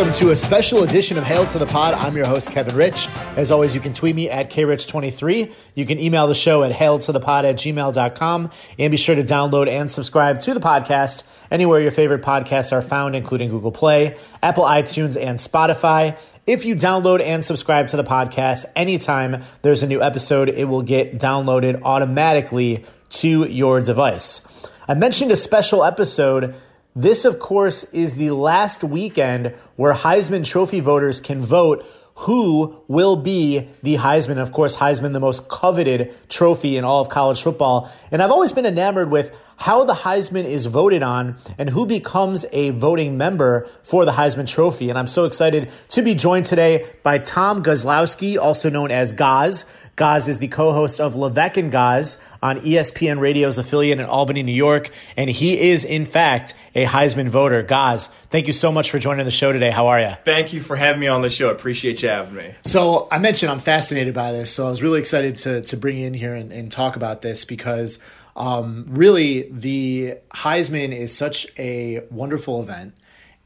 Welcome to a special edition of Hail to the Pod. I'm your host, Kevin Rich. As always, you can tweet me at krich23. You can email the show at hailtothepod at gmail.com. And be sure to download and subscribe to the podcast anywhere your favorite podcasts are found, including Google Play, Apple iTunes, and Spotify. If you download and subscribe to the podcast anytime there's a new episode, it will get downloaded automatically to your device. I mentioned a special episode this, of course, is the last weekend where Heisman Trophy voters can vote who will be the Heisman. Of course, Heisman, the most coveted trophy in all of college football. And I've always been enamored with how the Heisman is voted on and who becomes a voting member for the Heisman Trophy. And I'm so excited to be joined today by Tom Gozlowski, also known as Goz. Goz is the co-host of Levesque and Goz on ESPN Radio's affiliate in Albany, New York, and he is in fact a Heisman voter. Goz, thank you so much for joining the show today. How are you? Thank you for having me on the show. I appreciate you having me. So I mentioned I'm fascinated by this, so I was really excited to to bring you in here and, and talk about this because um, really the Heisman is such a wonderful event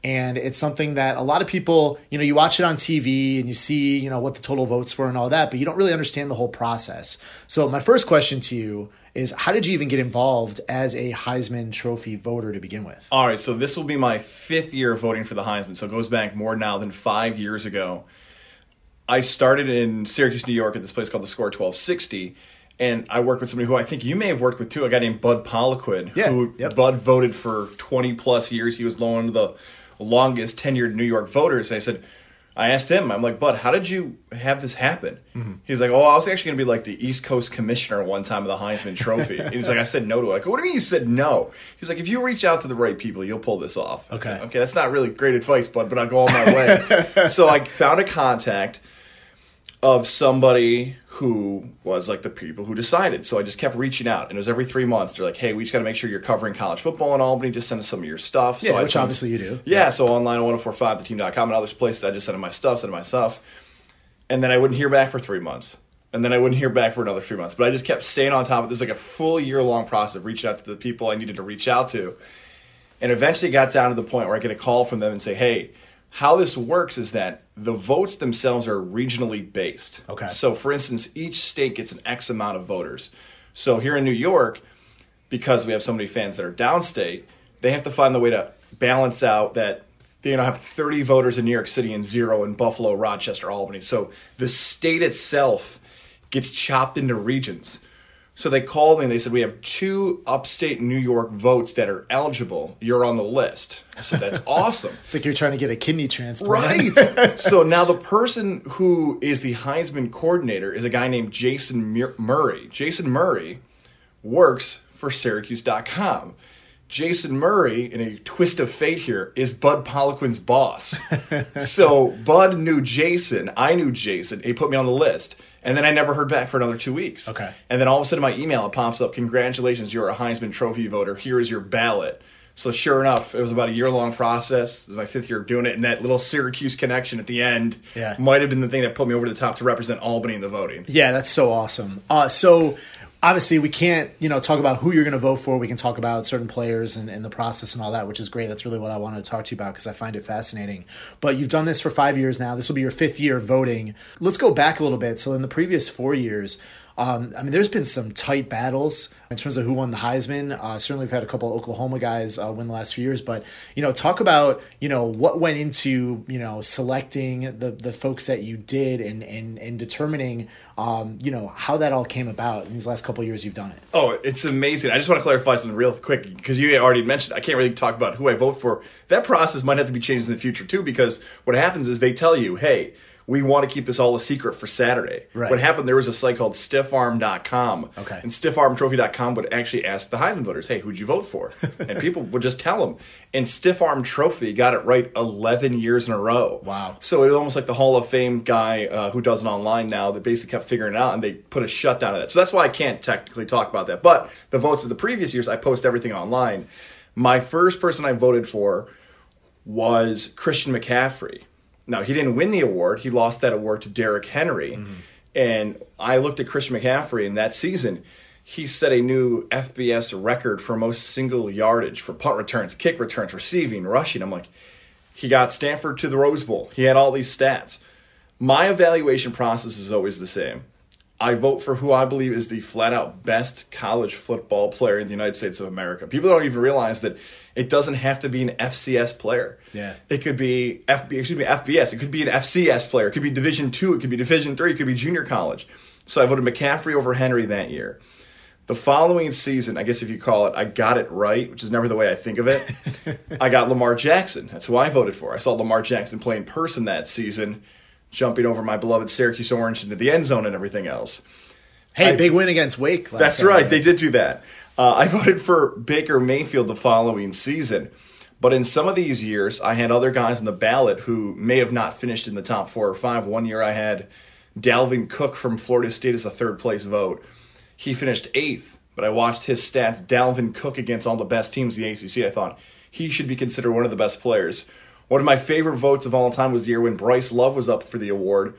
and it's something that a lot of people you know you watch it on tv and you see you know what the total votes were and all that but you don't really understand the whole process. So my first question to you is how did you even get involved as a heisman trophy voter to begin with? All right so this will be my fifth year voting for the heisman so it goes back more now than five years ago. I started in syracuse new york at this place called the score 1260 and I worked with somebody who I think you may have worked with too. A guy named Bud Poliquin, yeah, who yep. Bud voted for 20 plus years. He was one of the longest tenured New York voters. And I said, I asked him, I'm like, Bud, how did you have this happen? Mm-hmm. He's like, Oh, I was actually going to be like the East Coast commissioner one time of the Heisman Trophy. and he's like, I said no to it. I go, What do you mean you said no? He's like, If you reach out to the right people, you'll pull this off. Okay. Said, okay, that's not really great advice, Bud, but I'll go on my way. so I found a contact of somebody who was like the people who decided. So I just kept reaching out, and it was every three months. They're like, "Hey, we just got to make sure you're covering college football in Albany. Just send us some of your stuff." Yeah, so which obviously you do. Yeah, so online 1045theteam.com and other places, I just sent them my stuff, sent them my stuff, and then I wouldn't hear back for three months, and then I wouldn't hear back for another three months. But I just kept staying on top of this, like a full year long process of reaching out to the people I needed to reach out to, and eventually got down to the point where I get a call from them and say, "Hey." How this works is that the votes themselves are regionally based. Okay. So, for instance, each state gets an X amount of voters. So, here in New York, because we have so many fans that are downstate, they have to find the way to balance out that they you know have 30 voters in New York City and zero in Buffalo, Rochester, Albany. So, the state itself gets chopped into regions. So they called me and they said, We have two upstate New York votes that are eligible. You're on the list. I said, That's awesome. it's like you're trying to get a kidney transplant. Right. so now the person who is the Heisman coordinator is a guy named Jason Murray. Jason Murray works for Syracuse.com. Jason Murray, in a twist of fate here, is Bud Poliquin's boss. so Bud knew Jason. I knew Jason. He put me on the list. And then I never heard back for another two weeks. Okay. And then all of a sudden, my email it pops up. Congratulations, you're a Heisman Trophy voter. Here is your ballot. So sure enough, it was about a year long process. It was my fifth year of doing it, and that little Syracuse connection at the end yeah. might have been the thing that put me over the top to represent Albany in the voting. Yeah, that's so awesome. Uh, so obviously we can't you know talk about who you're going to vote for. We can talk about certain players and, and, the process and all that which is great. That's really what i wanted to talk to you about because i find it fascinating. But you've done this for five years now. This will be your fifth year voting. Let's go back a little bit. So in the previous four years um, I mean, there's been some tight battles in terms of who won the Heisman. Uh, certainly, we've had a couple of Oklahoma guys uh, win the last few years, but you know, talk about you know what went into you know selecting the the folks that you did and and and determining um, you know how that all came about in these last couple years you've done it. Oh, it's amazing! I just want to clarify something real quick because you already mentioned I can't really talk about who I vote for. That process might have to be changed in the future too, because what happens is they tell you, hey we want to keep this all a secret for Saturday. Right. What happened, there was a site called stiffarm.com. Okay. And stiffarmtrophy.com would actually ask the Heisman voters, hey, who'd you vote for? and people would just tell them. And Stiff Arm Trophy got it right 11 years in a row. Wow. So it was almost like the Hall of Fame guy uh, who does it online now that basically kept figuring it out and they put a shutdown of that. So that's why I can't technically talk about that. But the votes of the previous years, I post everything online. My first person I voted for was Christian McCaffrey. Now, he didn't win the award. He lost that award to Derrick Henry. Mm-hmm. And I looked at Christian McCaffrey in that season. He set a new FBS record for most single yardage for punt returns, kick returns, receiving, rushing. I'm like, He got Stanford to the Rose Bowl. He had all these stats. My evaluation process is always the same. I vote for who I believe is the flat out best college football player in the United States of America. People don't even realize that it doesn't have to be an FCS player. Yeah. It could be FB, excuse me, FBS. It could be an FCS player. It could be Division two. It could be Division three. It could be junior college. So I voted McCaffrey over Henry that year. The following season, I guess if you call it, I got it right, which is never the way I think of it. I got Lamar Jackson. That's who I voted for. I saw Lamar Jackson play in person that season, jumping over my beloved Syracuse Orange into the end zone and everything else. Hey, I- big win against Wake. Last That's Saturday. right. They did do that. Uh, I voted for Baker Mayfield the following season. But in some of these years, I had other guys on the ballot who may have not finished in the top four or five. One year I had Dalvin Cook from Florida State as a third place vote. He finished eighth, but I watched his stats. Dalvin Cook against all the best teams in the ACC. I thought he should be considered one of the best players. One of my favorite votes of all time was the year when Bryce Love was up for the award.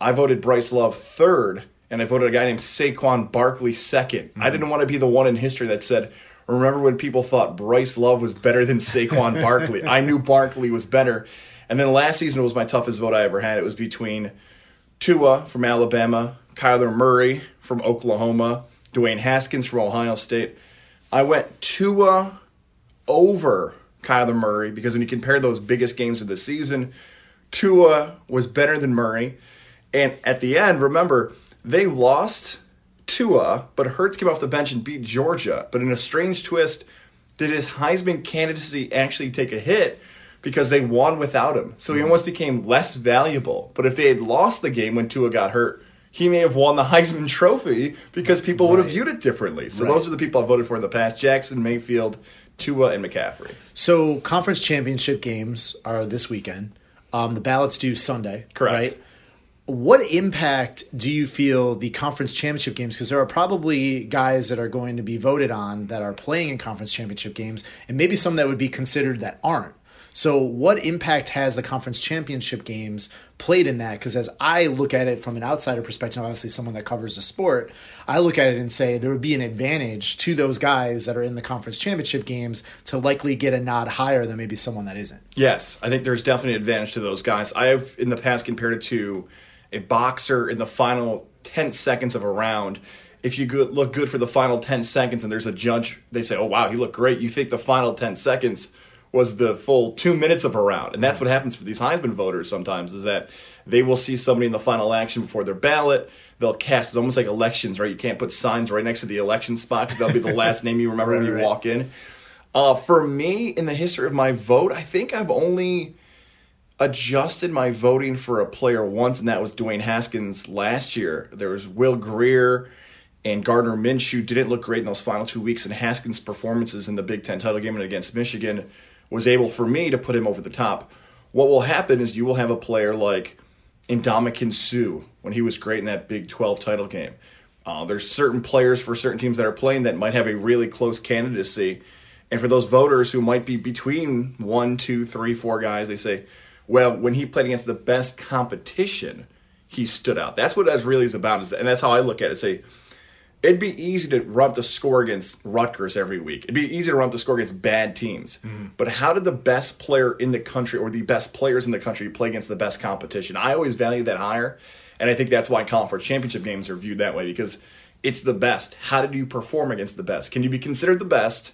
I voted Bryce Love third, and I voted a guy named Saquon Barkley 2nd I didn't want to be the one in history that said, "Remember when people thought Bryce Love was better than Saquon Barkley?" I knew Barkley was better. And then last season was my toughest vote I ever had. It was between Tua from Alabama, Kyler Murray from Oklahoma, Dwayne Haskins from Ohio State. I went Tua over Kyler Murray because when you compare those biggest games of the season, Tua was better than Murray. And at the end, remember, they lost Tua, but Hurts came off the bench and beat Georgia. But in a strange twist, did his Heisman candidacy actually take a hit because they won without him? So he almost became less valuable. But if they had lost the game when Tua got hurt, he may have won the Heisman Trophy because people would have viewed it differently. So Right. those are the people I voted for in the past: Jackson, Mayfield, Tua, and McCaffrey. So conference championship games are this weekend. Um, the ballots due Sunday. Correct. Right. What impact do you feel the conference championship games? Because there are probably guys that are going to be voted on that are playing in conference championship games, and maybe some that would be considered that aren't. So, what impact has the conference championship games played in that? Because as I look at it from an outsider perspective, obviously someone that covers the sport, I look at it and say there would be an advantage to those guys that are in the conference championship games to likely get a nod higher than maybe someone that isn't. Yes, I think there's definitely an advantage to those guys. I have in the past compared it to a boxer in the final 10 seconds of a round. If you look good for the final 10 seconds and there's a judge, they say, oh, wow, he looked great. You think the final 10 seconds was the full two minutes of a round. And that's what happens for these Heisman voters sometimes is that they will see somebody in the final action before their ballot. They'll cast, it's almost like elections, right? You can't put signs right next to the election spot because that'll be the last name you remember when you right. walk in. Uh, for me, in the history of my vote, I think I've only adjusted my voting for a player once, and that was Dwayne Haskins last year. There was Will Grier and Gardner Minshew didn't look great in those final two weeks, and Haskins' performances in the Big Ten title game and against Michigan was able for me to put him over the top. What will happen is you will have a player like Ndamukong Suh when he was great in that Big 12 title game. Uh, there's certain players for certain teams that are playing that might have a really close candidacy. And for those voters who might be between one, two, three, four guys, they say, well, when he played against the best competition, he stood out. That's what that really is about. And that's how I look at it. Say, it'd be easy to run the score against Rutgers every week. It'd be easy to run the score against bad teams. Hmm. But how did the best player in the country or the best players in the country play against the best competition? I always value that higher. And I think that's why conference championship games are viewed that way because it's the best. How did you perform against the best? Can you be considered the best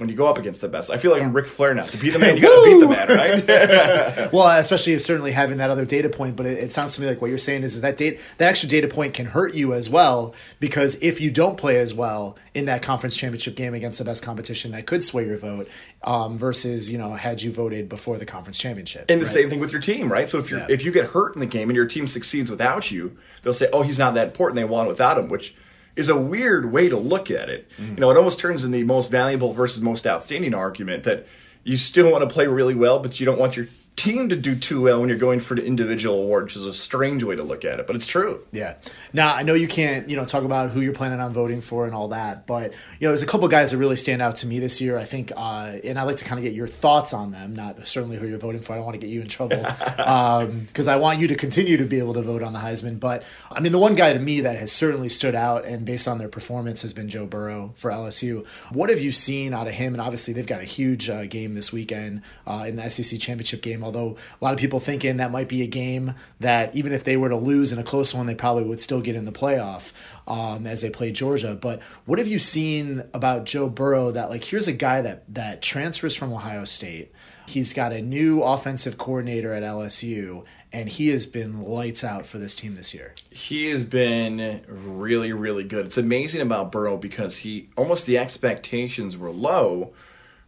when you go up against the best? I feel like I'm Ric Flair now. To be the man, you got to beat the man, right? Well, especially certainly having that other data point, but it, it sounds to me like what you're saying is, is that date that extra data point can hurt you as well because if you don't play as well in that conference championship game against the best competition, that could sway your vote um, versus you know had you voted before the conference championship. And the right? same thing with your team, right? So if you Yeah. if you get hurt in the game and your team succeeds without you, they'll say, "Oh, he's not that important. They won without him," which is a weird way to look at it. Mm-hmm. You know, it almost turns in the most valuable versus most outstanding argument that you still want to play really well, but you don't want your team to do too well when you're going for the individual award, which is a strange way to look at it, but it's true. Yeah. Now I know you can't, you know, talk about who you're planning on voting for and all that, but you know, there's a couple guys that really stand out to me this year. I think, uh, and I'd like to kind of get your thoughts on them. Not certainly who you're voting for. I don't want to get you in trouble because um, I want you to continue to be able to vote on the Heisman. But I mean, the one guy to me that has certainly stood out and based on their performance has been Joe Burrow for LSU. What have you seen out of him? And obviously, they've got a huge uh, game this weekend uh, in the SEC championship game. Although a lot of people thinking that might be a game that even if they were to lose in a close one, they probably would still get in the playoff um, as they play Georgia. But what have you seen about Joe Burrow that like here's a guy that that transfers from Ohio State. He's got a new offensive coordinator at LSU, and he has been lights out for this team this year. He has been really, really good. It's amazing about Burrow because he almost the expectations were low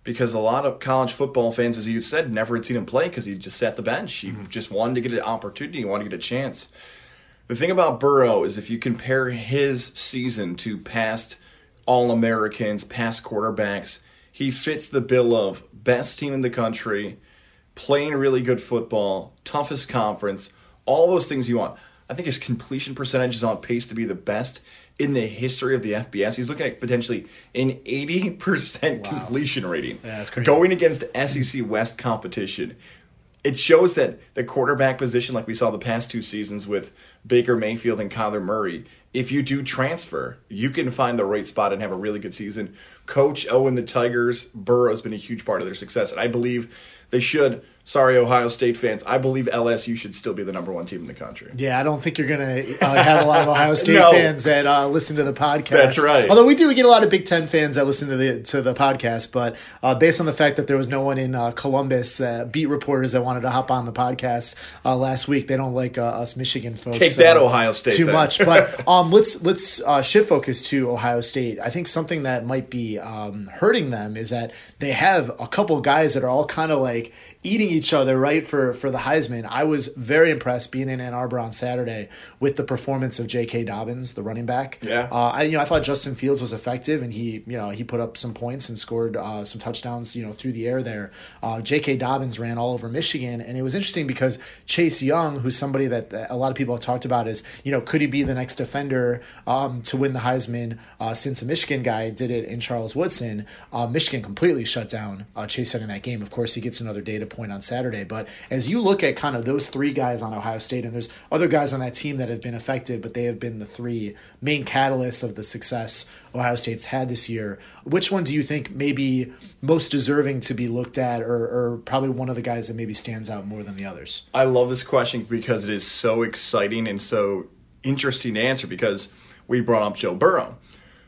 because a lot of college football fans, as you said, never had seen him play because he just sat the bench. He mm-hmm. just wanted to get an opportunity, he wanted to get a chance. The thing about Burrow is if you compare his season to past All Americans, past quarterbacks, he fits the bill of best team in the country, playing really good football, toughest conference, all those things you want. I think his completion percentage is on pace to be the best in the history of the FBS. He's looking at potentially an 80% wow. completion rating. Yeah, that's crazy. Going against SEC West competition. It shows that the quarterback position, like we saw the past two seasons with Baker Mayfield and Kyler Murray, if you do transfer, you can find the right spot and have a really good season. Coach Owen the Tigers, Burrow has been a huge part of their success. And I believe they should sorry, Ohio State fans. I believe LSU should still be the number one team in the country. Yeah, I don't think you're going to uh, have a lot of Ohio State no. fans that uh, listen to the podcast. That's right. Although we do we get a lot of Big Ten fans that listen to the to the podcast, but uh, based on the fact that there was no one in uh, Columbus, uh, beat reporters that wanted to hop on the podcast uh, last week, they don't like us Michigan folks. Take that, Ohio State. Too much. But um, let's let's shift focus to Ohio State. I think something that might be um, hurting them is that they have a couple guys that are all kind of like eating each other right for for the Heisman. I was very impressed being in Ann Arbor on Saturday with the performance of J.K. Dobbins, the running back. Yeah, uh, I you know I thought Justin Fields was effective and he you know he put up some points and scored uh, some touchdowns you know through the air there. Uh, J.K. Dobbins ran all over Michigan and it was interesting because Chase Young, who's somebody that a lot of people have talked about, is you know could he be the next defender um, to win the Heisman? Uh, since a Michigan guy did it in Charles Woodson, uh, Michigan completely shut down uh, Chase Young in that game. Of course, he gets another data point on Saturday. But as you look at kind of those three guys on Ohio State, and there's other guys on that team that have been affected, but they have been the three main catalysts of the success Ohio State's had this year. Which one do you think maybe most deserving to be looked at, or, or probably one of the guys that maybe stands out more than the others? I love this question because it is so exciting and so interesting to answer because we brought up Joe Burrow.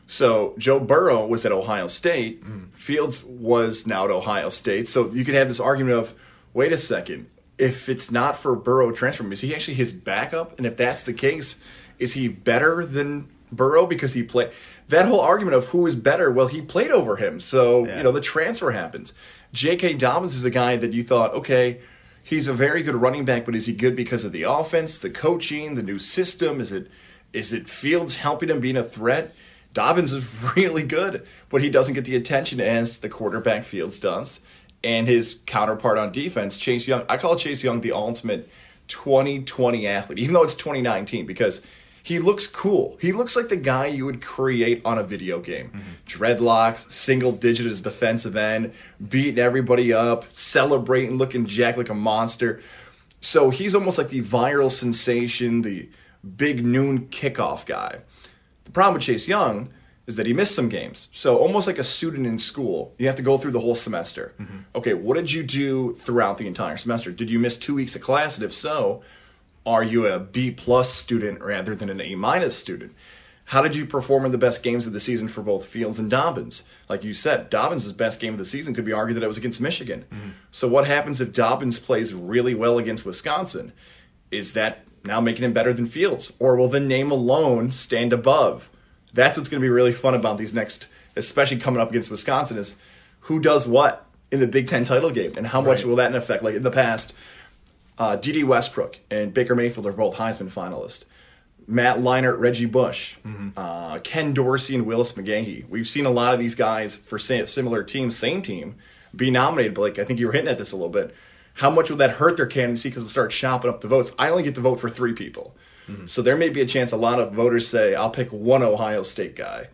So Joe Burrow was at Ohio State. Mm. Fields was now at Ohio State. So you could have this argument of, wait a second, if it's not for Burrow transfer, is he actually his backup? And if that's the case, is he better than Burrow because he played? That whole argument of who is better, well, he played over him. So, yeah. you know, the transfer happens. J.K. Dobbins is a guy that you thought, okay, he's a very good running back, but is he good because of the offense, the coaching, the new system? Is it is it Fields helping him being a threat? Dobbins is really good, but he doesn't get the attention as the quarterback Fields does. And his counterpart on defense, Chase Young. I call Chase Young the ultimate 2020 athlete, even though it's 2019, because he looks cool. He looks like the guy you would create on a video game. Mm-hmm. Dreadlocks, single digit as defensive end, beating everybody up, celebrating, looking jack like a monster. So he's almost like the viral sensation, the big noon kickoff guy. The problem with Chase Young is that he missed some games. So almost like a student in school, you have to go through the whole semester. Mm-hmm. Okay, what did you do throughout the entire semester? Did you miss two weeks of class? And if so, are you a B plus student rather than an A minus student? How did you perform in the best games of the season for both Fields and Dobbins? Like you said, Dobbins' best game of the season could be argued that it was against Michigan. Mm-hmm. So what happens if Dobbins plays really well against Wisconsin? Is that now making him better than Fields? Or will the name alone stand above? That's what's going to be really fun about these next, especially coming up against Wisconsin, is who does what in the Big Ten title game and how much right. will that in effect? Like in the past, uh, Dede Westbrook and Baker Mayfield are both Heisman finalists. Matt Leinart, Reggie Bush, mm-hmm. uh, Ken Dorsey, and Willis McGahee. We've seen a lot of these guys for similar teams, same team, be nominated. But like I think you were hitting at this a little bit. How much would that hurt their candidacy because they'll start chopping up the votes? I only get to vote for three people. Mm-hmm. So there may be a chance a lot of voters say, I'll pick one Ohio State guy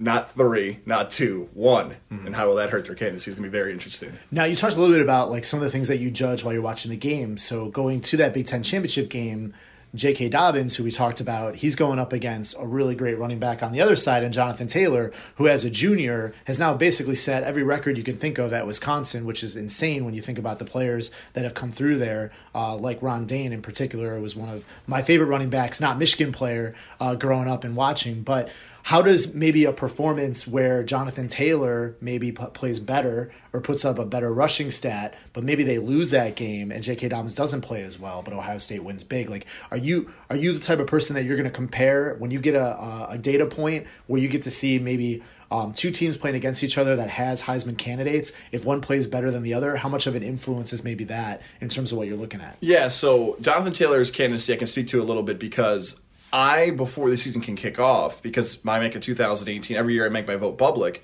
not three, not two, one. Mm-hmm. And how will that hurt their candidacy is going to be very interesting. Now, you talked a little bit about like some of the things that you judge while you're watching the game. So going to that Big Ten championship game, J.K. Dobbins, who we talked about, he's going up against a really great running back on the other side, and Jonathan Taylor, who as a junior has now basically set every record you can think of at Wisconsin, which is insane when you think about the players that have come through there, uh, like Ron Dayne in particular, was one of my favorite running backs, not Michigan player, uh, growing up and watching. But how does maybe a performance where Jonathan Taylor maybe p- plays better or puts up a better rushing stat, but maybe they lose that game and J.K. Dobbins doesn't play as well, but Ohio State wins big? Like, are you are you the type of person that you're going to compare when you get a, a data point where you get to see maybe um, two teams playing against each other that has Heisman candidates? If one plays better than the other, how much of an influence is maybe that in terms of what you're looking at? Yeah, so Jonathan Taylor's candidacy I can speak to a little bit because I, before the season can kick off, because I make a 2018, every year I make my vote public,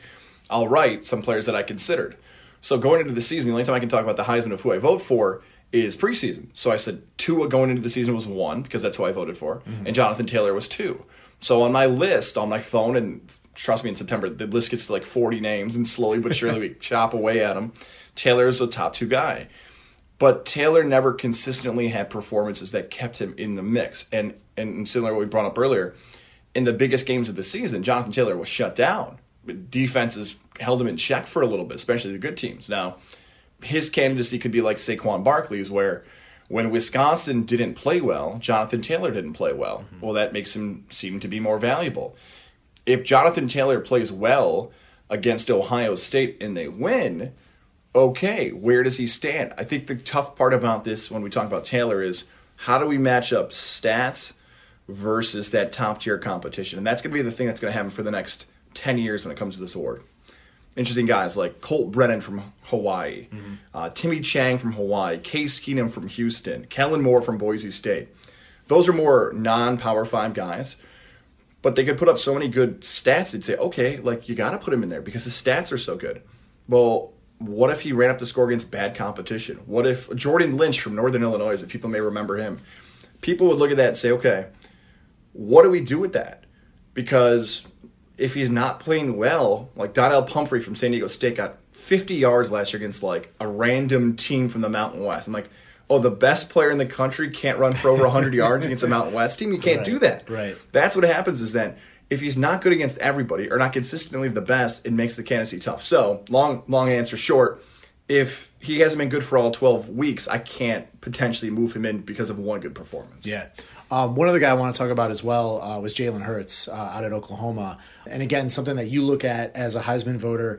I'll write some players that I considered. So going into the season, the only time I can talk about the Heisman of who I vote for is preseason. So I said Tua going into the season was one, because that's who I voted for, mm-hmm. and Jonathan Taylor was two. So on my list, on my phone, and trust me, in September, the list gets to like 40 names, and slowly but surely we chop away at them. Taylor's the top two guy. But Taylor never consistently had performances that kept him in the mix. And and similar to what we brought up earlier, in the biggest games of the season, Jonathan Taylor was shut down. Defenses held him in check for a little bit, especially the good teams. Now, his candidacy could be like Saquon Barkley's, where when Wisconsin didn't play well, Jonathan Taylor didn't play well. Mm-hmm. Well, that makes him seem to be more valuable. If Jonathan Taylor plays well against Ohio State and they win, okay, where does he stand? I think the tough part about this when we talk about Taylor is how do we match up stats versus that top tier competition. And that's going to be the thing that's going to happen for the next 10 years when it comes to this award. Interesting guys like Colt Brennan from Hawaii, mm-hmm. uh, Timmy Chang from Hawaii, Case Keenum from Houston, Kellen Moore from Boise State. Those are more non Power 5 guys, but they could put up so many good stats. They'd say, okay, like you got to put him in there because his stats are so good. Well, what if he ran up the score against bad competition? What if Jordan Lynch from Northern Illinois, if people may remember him, people would look at that and say, okay, what do we do with that? Because if he's not playing well, like Donnel Pumphrey from San Diego State got 50 yards last year against like a random team from the Mountain West. I'm like, oh, the best player in the country can't run for over 100 yards against a Mountain West team. You can't right, do that. Right. That's what happens is that if he's not good against everybody or not consistently the best, it makes the candidacy tough. So long, long answer short. If he hasn't been good for all 12 weeks, I can't potentially move him in because of one good performance. Yeah. Um, one other guy I want to talk about as well uh, was Jalen Hurts uh, out at Oklahoma. And again, something that you look at as a Heisman voter.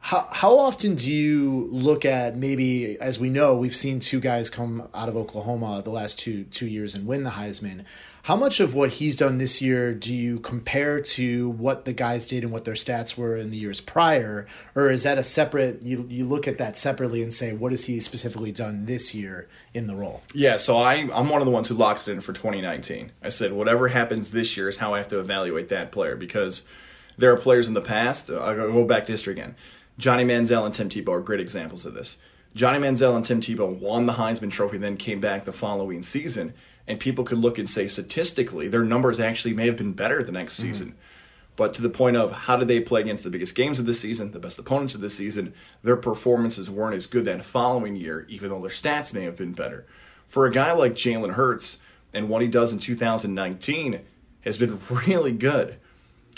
How, how often do you look at maybe, as we know, we've seen two guys come out of Oklahoma the last two two years and win the Heisman. How much of what he's done this year do you compare to what the guys did and what their stats were in the years prior, or is that a separate? You you look at that separately and say, what has he specifically done this year in the role? Yeah, so I I'm one of the ones who locks it in for 2019. I said whatever happens this year is how I have to evaluate that player because there are players in the past. Uh, I'll go back to history again. Johnny Manziel and Tim Tebow are great examples of this. Johnny Manziel and Tim Tebow won the Heisman Trophy, then came back the following season and people could look and say statistically their numbers actually may have been better the next mm-hmm. season. But to the point of how did they play against the biggest games of the season, the best opponents of the season, their performances weren't as good that following year, even though their stats may have been better. For a guy like Jalen Hurts and what he does in 2019 has been really good.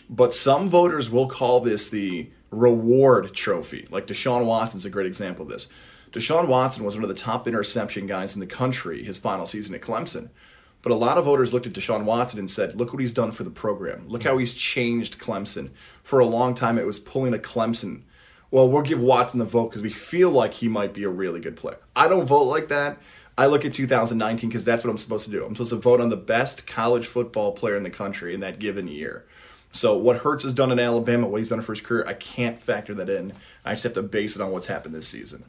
But some voters will call this the reward trophy. Like Deshaun Watson's a great example of this. Deshaun Watson was one of the top interception guys in the country his final season at Clemson. But a lot of voters looked at Deshaun Watson and said, look what he's done for the program. Look how he's changed Clemson. For a long time, it was pulling a Clemson. Well, we'll give Watson the vote because we feel like he might be a really good player. I don't vote like that. I look at 2019 because that's what I'm supposed to do. I'm supposed to vote on the best college football player in the country in that given year. So what Hurts has done in Alabama, what he's done for his career, I can't factor that in. I just have to base it on what's happened this season.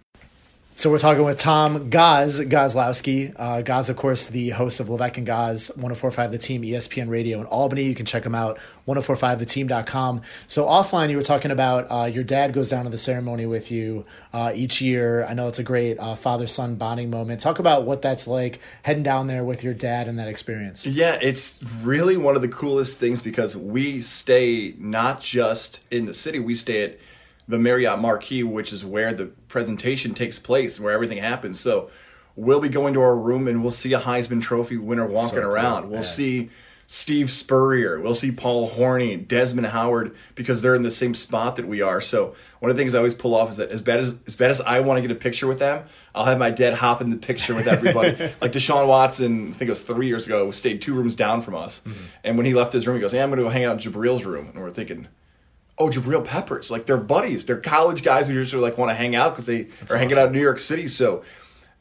So we're talking with Tom Goz Gozlowski. Uh, Goz, of course, the host of Levesque and Goz, 1045 The Team, ESPN Radio in Albany. You can check him out, 1045theteam.com. So offline, you were talking about uh, your dad goes down to the ceremony with you uh, each year. I know it's a great uh, father-son bonding moment. Talk about what that's like heading down there with your dad and that experience. Yeah, it's really one of the coolest things because we stay not just in the city, we stay at – the Marriott Marquis, which is where the presentation takes place, where everything happens. So we'll be going to our room and we'll see a Heisman Trophy winner walking so cool. around. We'll see Steve Spurrier. We'll see Paul Hornung, Desmond Howard, because they're in the same spot that we are. So one of the things I always pull off is that as bad as as bad as I want to get a picture with them, I'll have my dad hop in the picture with everybody. like Deshaun Watson, I think it was three years ago, stayed two rooms down from us, mm-hmm. and when he left his room, he goes, "Hey, I'm going to go hang out in Jabril's room," and we're thinking oh, Jabril Peppers. Like they're buddies. They're college guys who just like want to hang out because they That's are awesome. hanging out in New York City. So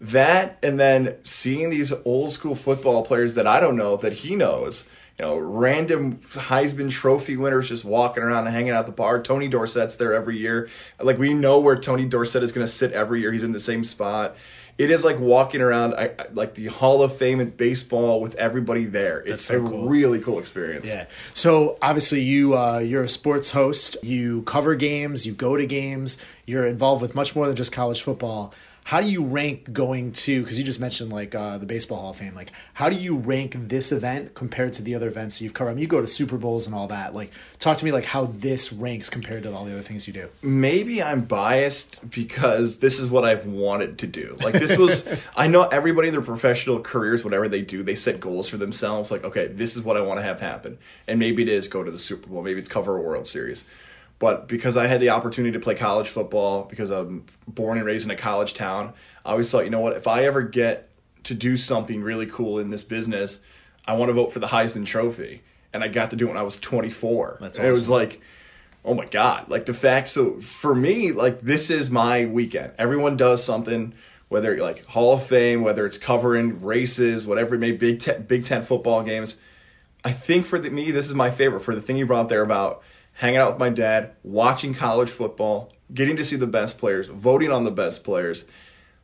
that and then seeing these old school football players that I don't know that he knows. You know, random Heisman Trophy winners just walking around and hanging out the bar. Tony Dorsett's there every year. Like we know where Tony Dorsett is going to sit every year. He's in the same spot it is like walking around I, like the Hall of Fame in baseball with everybody there. It's so a cool. really cool experience. Yeah. So obviously you uh, you're a sports host. You cover games. You go to games. You're involved with much more than just college football how do you rank going to because you just mentioned like uh, the baseball hall of fame like how do you rank this event compared to the other events you've covered? I mean, you go to super bowls and all that. Like talk to me like how this ranks compared to all the other things you do. Maybe i'm biased because this is what i've wanted to do. Like this was i know everybody in their professional careers whatever they do they set goals for themselves. Like okay this is what i want to have happen. And maybe it is go to the super bowl. Maybe it's cover a world series but because I had the opportunity to play college football, because I'm born and raised in a college town, I always thought, you know what, if I ever get to do something really cool in this business, I want to vote for the Heisman Trophy. And I got to do it when I was 24. That's awesome. It was like, oh my God. Like the fact, so for me, like this is my weekend. Everyone does something, whether like Hall of Fame, whether it's covering races, whatever it may be, Big Ten, Big Ten football games. I think for the, me, this is my favorite. For the thing you brought up there about hanging out with my dad, watching college football, getting to see the best players, voting on the best players.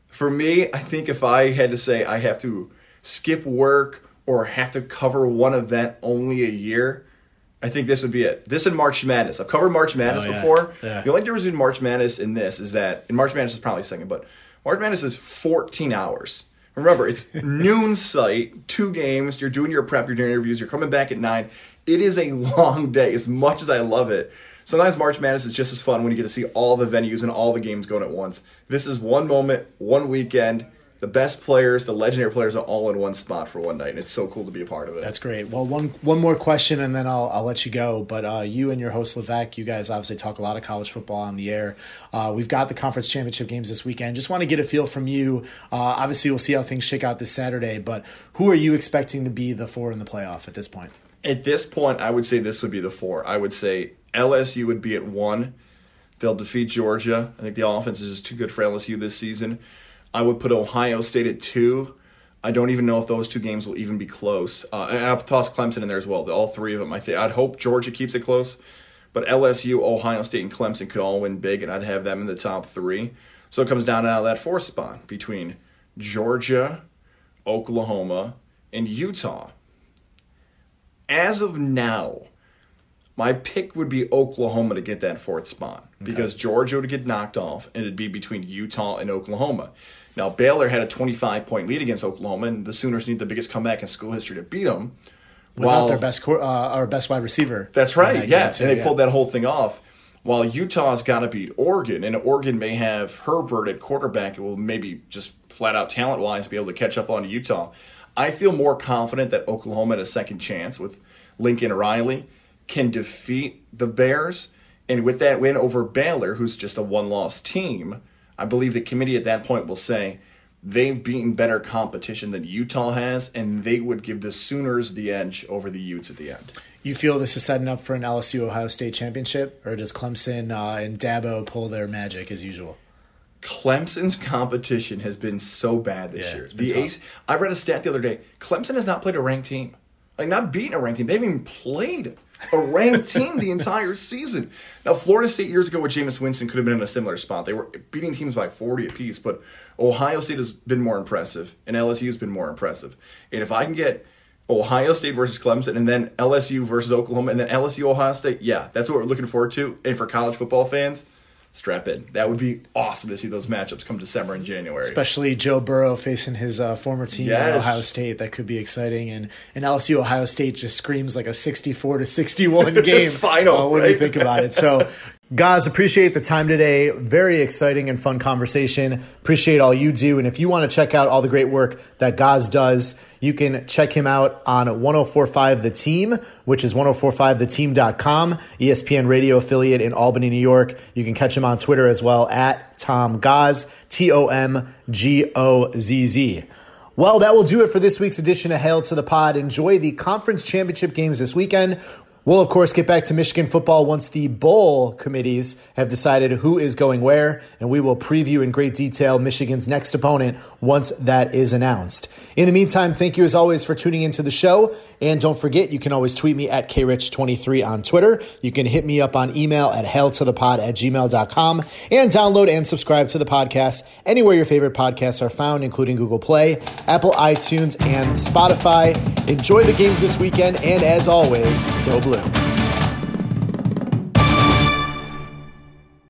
For me, I think if I had to say I have to skip work or have to cover one event only a year, I think this would be it. This and March Madness. I've covered March Madness oh, yeah. before. Yeah. The only difference between March Madness and this is that, and March Madness is probably second, but March Madness is 14 hours. Remember, it's noon site, two games. You're doing your prep, you're doing interviews, you're coming back at nine. It is a long day, as much as I love it. Sometimes March Madness is just as fun when you get to see all the venues and all the games going at once. This is one moment, one weekend the best players, the legendary players are all in one spot for one night, and it's so cool to be a part of it. That's great. Well, one one more question, and then I'll I'll let you go. But uh, you and your host Levesque, you guys obviously talk a lot of college football on the air. Uh, we've got the conference championship games this weekend. Just want to get a feel from you. Uh, obviously, we'll see how things shake out this Saturday. But who are you expecting to be the four in the playoff at this point? At this point, I would say this would be the four. I would say LSU would be at one. They'll defeat Georgia. I think the offense is just too good for LSU this season. I would put Ohio State at two. I don't even know if those two games will even be close. Uh, and I'll toss Clemson in there as well. All three of them. I think I'd hope Georgia keeps it close, but LSU, Ohio State, and Clemson could all win big, and I'd have them in the top three. So it comes down to that fourth spot between Georgia, Oklahoma, and Utah. As of now, my pick would be Oklahoma to get that fourth spot because Georgia would get knocked off, and it'd be between Utah and Oklahoma. Now, Baylor had a 25 point lead against Oklahoma, and the Sooners need the biggest comeback in school history to beat them. Without while, their best uh, our best wide receiver. That's right, that yeah. Too, and they yeah. pulled that whole thing off. While Utah's got to beat Oregon, and Oregon may have Herbert at quarterback, it will maybe just flat out talent wise be able to catch up on Utah. I feel more confident that Oklahoma at a second chance with Lincoln Riley can defeat the Bears. And with that win over Baylor, who's just a one loss team, I believe the committee at that point will say they've beaten better competition than Utah has, and they would give the Sooners the edge over the Utes at the end. You feel this is setting up for an LSU Ohio State championship, or does Clemson uh, and Dabo pull their magic as usual? Clemson's competition has been so bad this yeah, year. The Ace, I read a stat the other day. Clemson has not played a ranked team, like not beaten a ranked team. They haven't even played a ranked team the entire season. Now, Florida State years ago with Jameis Winston could have been in a similar spot. They were beating teams by 40 apiece, but Ohio State has been more impressive, and LSU has been more impressive. And if I can get Ohio State versus Clemson, and then LSU versus Oklahoma, and then LSU Ohio State, yeah, that's what we're looking forward to. And for college football fans, strap in. That would be awesome to see those matchups come December and January. Especially Joe Burrow facing his uh, former team yes. Ohio State. That could be exciting. And, and LSU Ohio State just screams like a 64 to 61 game. Final. Uh, when right? you think about it. So Guys, appreciate the time today. Very exciting and fun conversation. Appreciate all you do. And if you want to check out all the great work that Goz does, you can check him out on 1045 The Team, which is 1045theteam.com, ESPN radio affiliate in Albany, New York. You can catch him on Twitter as well at Tom Gozz, T O M G O Z Z. Well, that will do it for this week's edition of Hail to the Pod. Enjoy the conference championship games this weekend. We'll, of course, get back to Michigan football once the bowl committees have decided who is going where, and we will preview in great detail Michigan's next opponent once that is announced. In the meantime, thank you as always for tuning into the show. And don't forget, you can always tweet me at krich23 on Twitter. You can hit me up on email at hailtothepod at gmail.com and download and subscribe to the podcast anywhere your favorite podcasts are found, including Google Play, Apple iTunes, and Spotify. Enjoy the games this weekend, and as always, go blue. Blue.